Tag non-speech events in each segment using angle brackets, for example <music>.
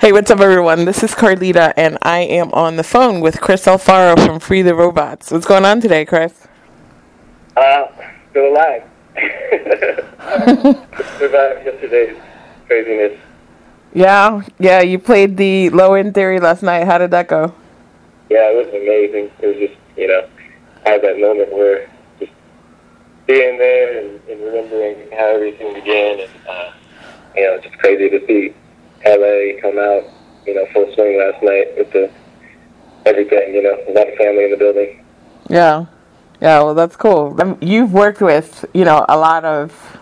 Hey, what's up, everyone? This is Carlita, and I am on the phone with Chris Alfaro from Free the Robots. What's going on today, Chris? Uh, still alive. <laughs> Survived yesterday's craziness. Yeah, yeah. You played the Low End Theory last night. How did that go? Yeah, it was amazing. It was just, you know, I had that moment where just being there and, and remembering how everything began, and uh, you know, it's just crazy to see LA come out, you know, full swing last night with the everything, you know, a lot of family in the building. Yeah, yeah. Well, that's cool. Um, you've worked with, you know, a lot of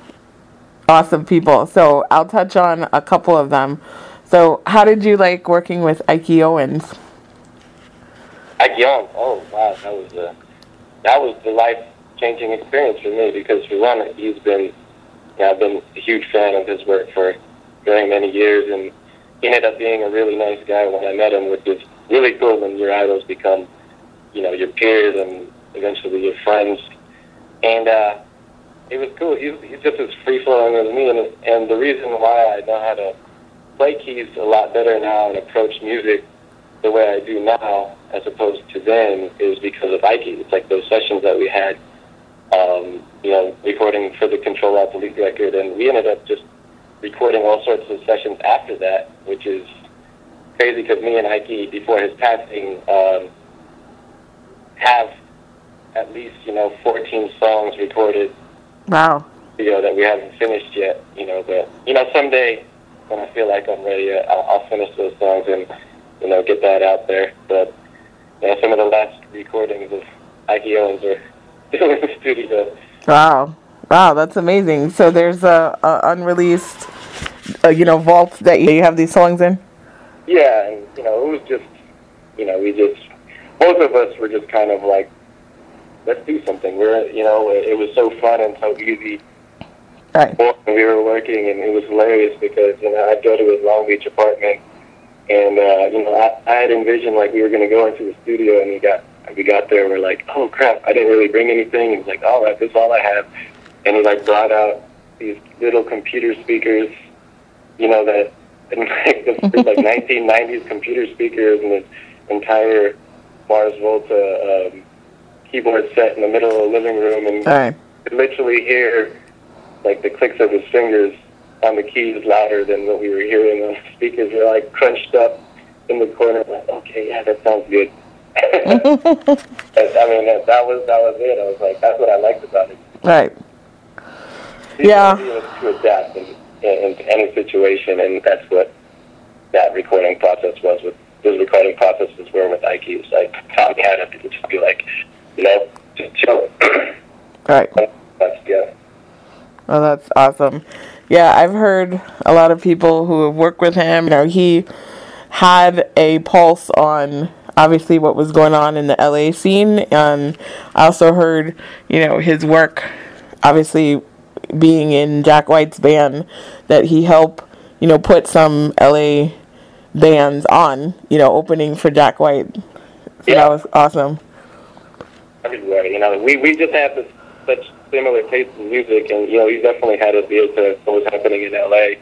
awesome people. So I'll touch on a couple of them. So, how did you like working with Ikey Owens? Ike Young, oh wow, that was a that was the life changing experience for me because for one, he's been, you know, I've been a huge fan of his work for very many years, and he ended up being a really nice guy when I met him, which is really cool when your idols become, you know, your peers and eventually your friends. And uh, it was cool. He's, he's just as free flowing as me, and and the reason why I know how to play keys a lot better now and approach music the way I do now, as opposed to then, is because of Ike. It's like those sessions that we had, um, you know, recording for the Control Alt Delete record, and we ended up just recording all sorts of sessions after that, which is crazy because me and Ike, before his passing, um, have at least you know 14 songs recorded. Wow. You know that we haven't finished yet. You know, but you know someday when I feel like I'm ready, I'll, I'll finish those songs and you know get that out there. But you know, some of the last recordings of Ikey Owens are still in the studio. Wow. Wow, that's amazing. So there's a, a unreleased, uh, you know, vault that you have these songs in. Yeah, and you know, it was just, you know, we just, both of us were just kind of like, let's do something. We're, you know, it, it was so fun and so easy. Right. we were working, and it was hilarious because you know I'd go to his Long Beach apartment, and uh, you know I, I had envisioned like we were going to go into the studio, and we got we got there, and we're like, oh crap, I didn't really bring anything. He's like, all right, this is all I have, and he like brought out these little computer speakers, you know that and <laughs> like the like 1990s computer speakers and this entire Mars Volta um, keyboard set in the middle of the living room, and right. could literally hear like the clicks of his fingers on the keys louder than what we were hearing on the speakers. They're like crunched up in the corner. Like, okay, yeah, that sounds good. <laughs> I mean, that, that was that was it. I was like, that's what I liked about it. Right. Yeah. to adapt in, in, in any situation, and that's what that recording process was. With those recording process, processes were with Ike. It's like taught me how to just be like, you know, just chill. Right. That's yeah. Oh, that's awesome. Yeah, I've heard a lot of people who have worked with him. You know, he had a pulse on obviously what was going on in the LA scene, and I also heard, you know, his work, obviously being in Jack White's band, that he helped, you know, put some LA bands on, you know, opening for Jack White. So Yeah. that was awesome. everywhere. You know, we we just have this such similar taste in music, and you know, he definitely had us ear to what was happening in LA,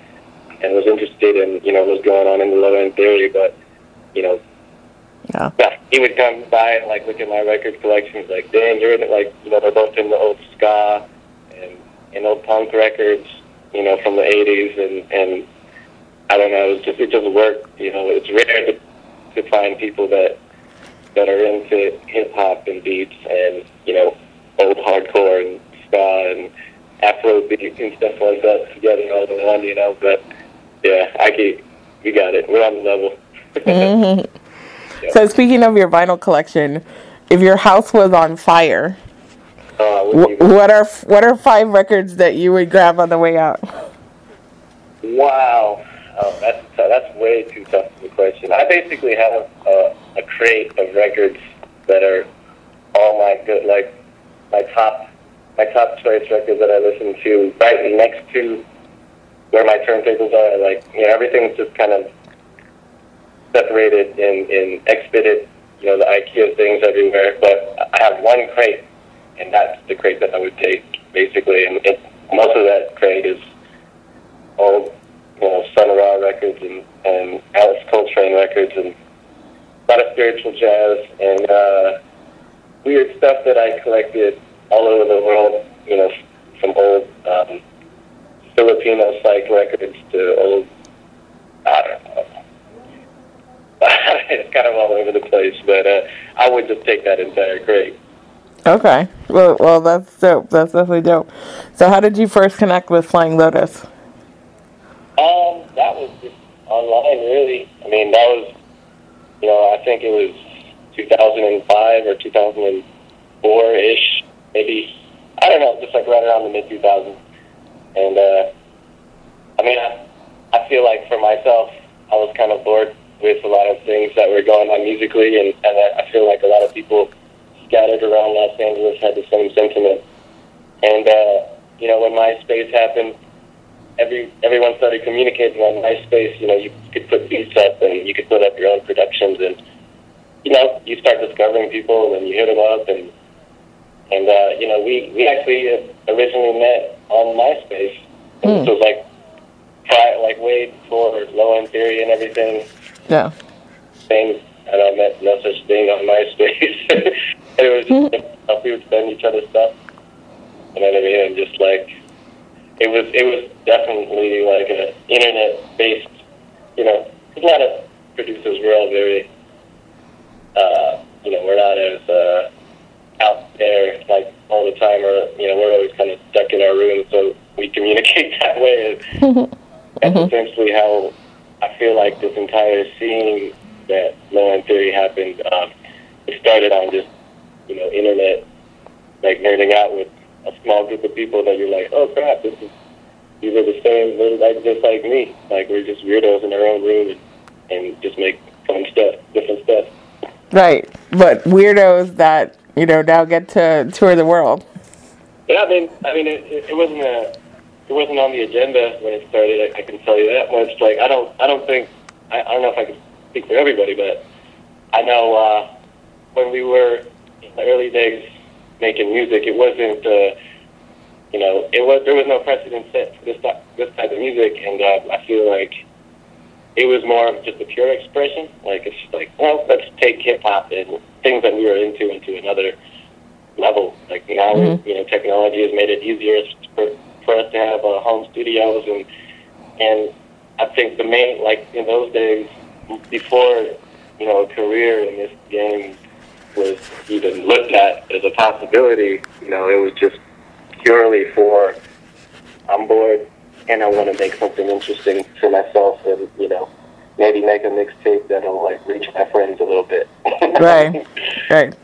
and was interested in you know what was going on in the low end theory. But you know, Yeah. yeah, he would come by and like look at my record collection. He's like, "Dang, you're in it." Like, you know, they're both in the old ska and old punk records, you know, from the '80s, and and I don't know, it just it just worked. You know, it's rare to to find people that that are into hip hop and beats and you know old hardcore and ska and Afro beats and stuff like that together all in one. You know, but yeah, I keep we got it. We're on the level. Mm-hmm. <laughs> So speaking of your vinyl collection, if your house was on fire, Uh, what are what are five records that you would grab on the way out? Wow. Oh, that's that's way too tough of a question. I basically have a, a crate of records that are all my good, like my top my top choice records that I listen to right next to where my turntables are. Like you know, everything's just kind of separated in in exhibited. You know, the IKEA things everywhere. But I have one crate, and that's the crate that I would take basically. And it, most of that crate is old, you know, Sun Ra records and, and Alice Coltrane records and a lot of spiritual jazz and uh, weird stuff that I collected all over the world. You know, from old um, Filipino psych records to old I don't know. <laughs> it's kind of all over the place, but uh, I would just take that entire crate. Okay. Well, well, that's dope. That's definitely dope. So, how did you first connect with Flying Lotus? Um, that was just online, really. I mean, that was, you know, I think it was 2005 or 2004 ish, maybe. I don't know, just like right around the mid 2000s. And uh, I mean, I, I feel like for myself, I was kind of bored with a lot of things that were going on musically, and, and I feel like a lot of people scattered around Los Angeles had the same sentiment. And uh, you know, when MySpace happened, every everyone started communicating on MySpace. You know, you could put beats up and you could put up your own productions, and you know, you start discovering people, and you hit them up, and and uh, you know, we we actually originally met on MySpace. And Hmm. This was like prior, like way before Low End Theory and everything. Yeah. Things and I met Nosaj Thing on MySpace. <laughs> and it was just like, we would send each other stuff. You know what I mean? And just like it was, it was definitely like a internet based. You know, a lot of producers were all very, uh, you know, we're not as uh, out there like all the time, or you know, we're always kind of stuck in our room, so we communicate <laughs> that way. And that's essentially how I feel like this entire scene that Low End Theory happened. Um, it started on just you know internet, like nerding out with a small group of people that you're like, oh crap, this is these are the same, like just like me. Like we're just weirdos in our own room and, and just make fun stuff, different stuff. Right. But weirdos that you know now get to tour the world. Yeah, I mean, I mean, it, it, it wasn't a, it wasn't on the agenda when it started. I, I can tell you that much. Like, I don't, I don't think, I, I don't know if I can speak for everybody, but I know uh, when we were in the early days making music, it wasn't, uh, you know, it was there was no precedent set for this type, this type of music, and uh, I feel like it was more of just a pure expression. Like it's just like, well, let's take hip hop and things that we were into into another level. Like now, Mhm. you know, technology has made it easier for for us to have uh, home studios, and and I think the main like in those days before you know a career in this game was even looked at as a possibility. You know, it was just purely for I'm bored and I want to make something interesting for myself, and you know, maybe make a mixtape that'll like reach my friends a little bit. <laughs> Right. Right.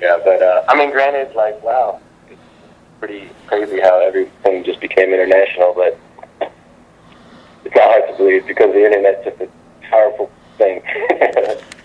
Yeah, but uh, I mean, granted, like, wow, it's pretty crazy how everything just became international, but it's not hard to believe because the internet's just a powerful thing. <laughs>